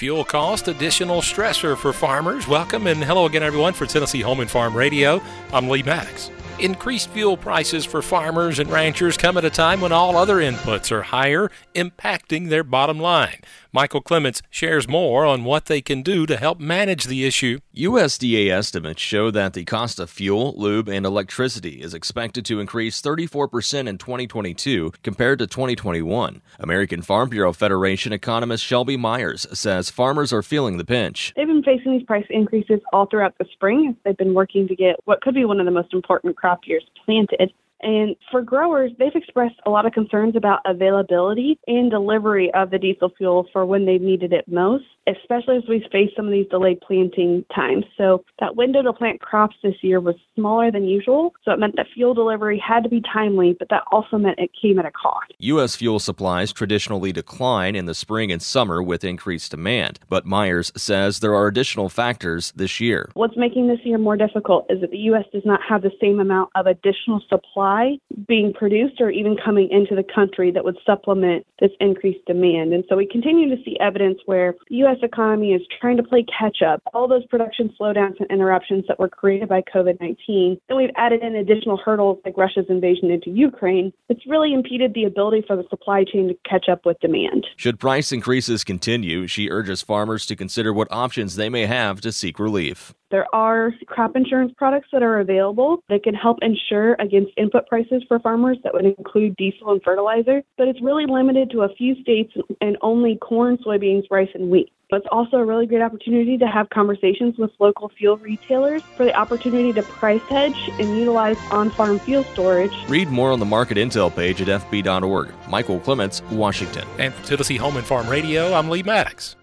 Fuel cost, additional stressor for farmers. Welcome and hello again, everyone, for Tennessee Home and Farm Radio. I'm Lee Maddox. Increased fuel prices for farmers and ranchers come at a time when all other inputs are higher, impacting their bottom line. Michael Clements shares more on what they can do to help manage the issue. USDA estimates show that the cost of fuel, lube, and electricity is expected to increase 34% in 2022 compared to 2021. American Farm Bureau Federation economist Shelby Myers says farmers are feeling the pinch. They've been facing these price increases all throughout the spring they've been working to get what could be one of the most important crop years planted. And for growers, they've expressed a lot of concerns about availability and delivery of the diesel fuel for when they've needed it most, especially as we face some of these delayed planting times. So that window to plant crops this year was smaller than usual. So it meant that fuel delivery had to be timely, but that also meant it came at a cost. U.S. fuel supplies traditionally decline in the spring and summer with increased demand, but Myers says there are additional factors this year. What's making this year more difficult is that the U.S. does not have the same amount of additional supply supply being produced or even coming into the country that would supplement this increased demand. And so we continue to see evidence where the U.S. economy is trying to play catch up. All those production slowdowns and interruptions that were created by COVID 19, and we've added in additional hurdles like Russia's invasion into Ukraine. It's really impeded the ability for the supply chain to catch up with demand. Should price increases continue, she urges farmers to consider what options they may have to seek relief. There are crop insurance products that are available that can help insure against input prices for farmers that would include diesel and fertilizer, but it's really limited to a few states and only corn, soybeans, rice, and wheat. But it's also a really great opportunity to have conversations with local fuel retailers for the opportunity to price hedge and utilize on farm fuel storage. Read more on the market intel page at fb.org. Michael Clements, Washington. And for Tennessee Home and Farm Radio, I'm Lee Maddox.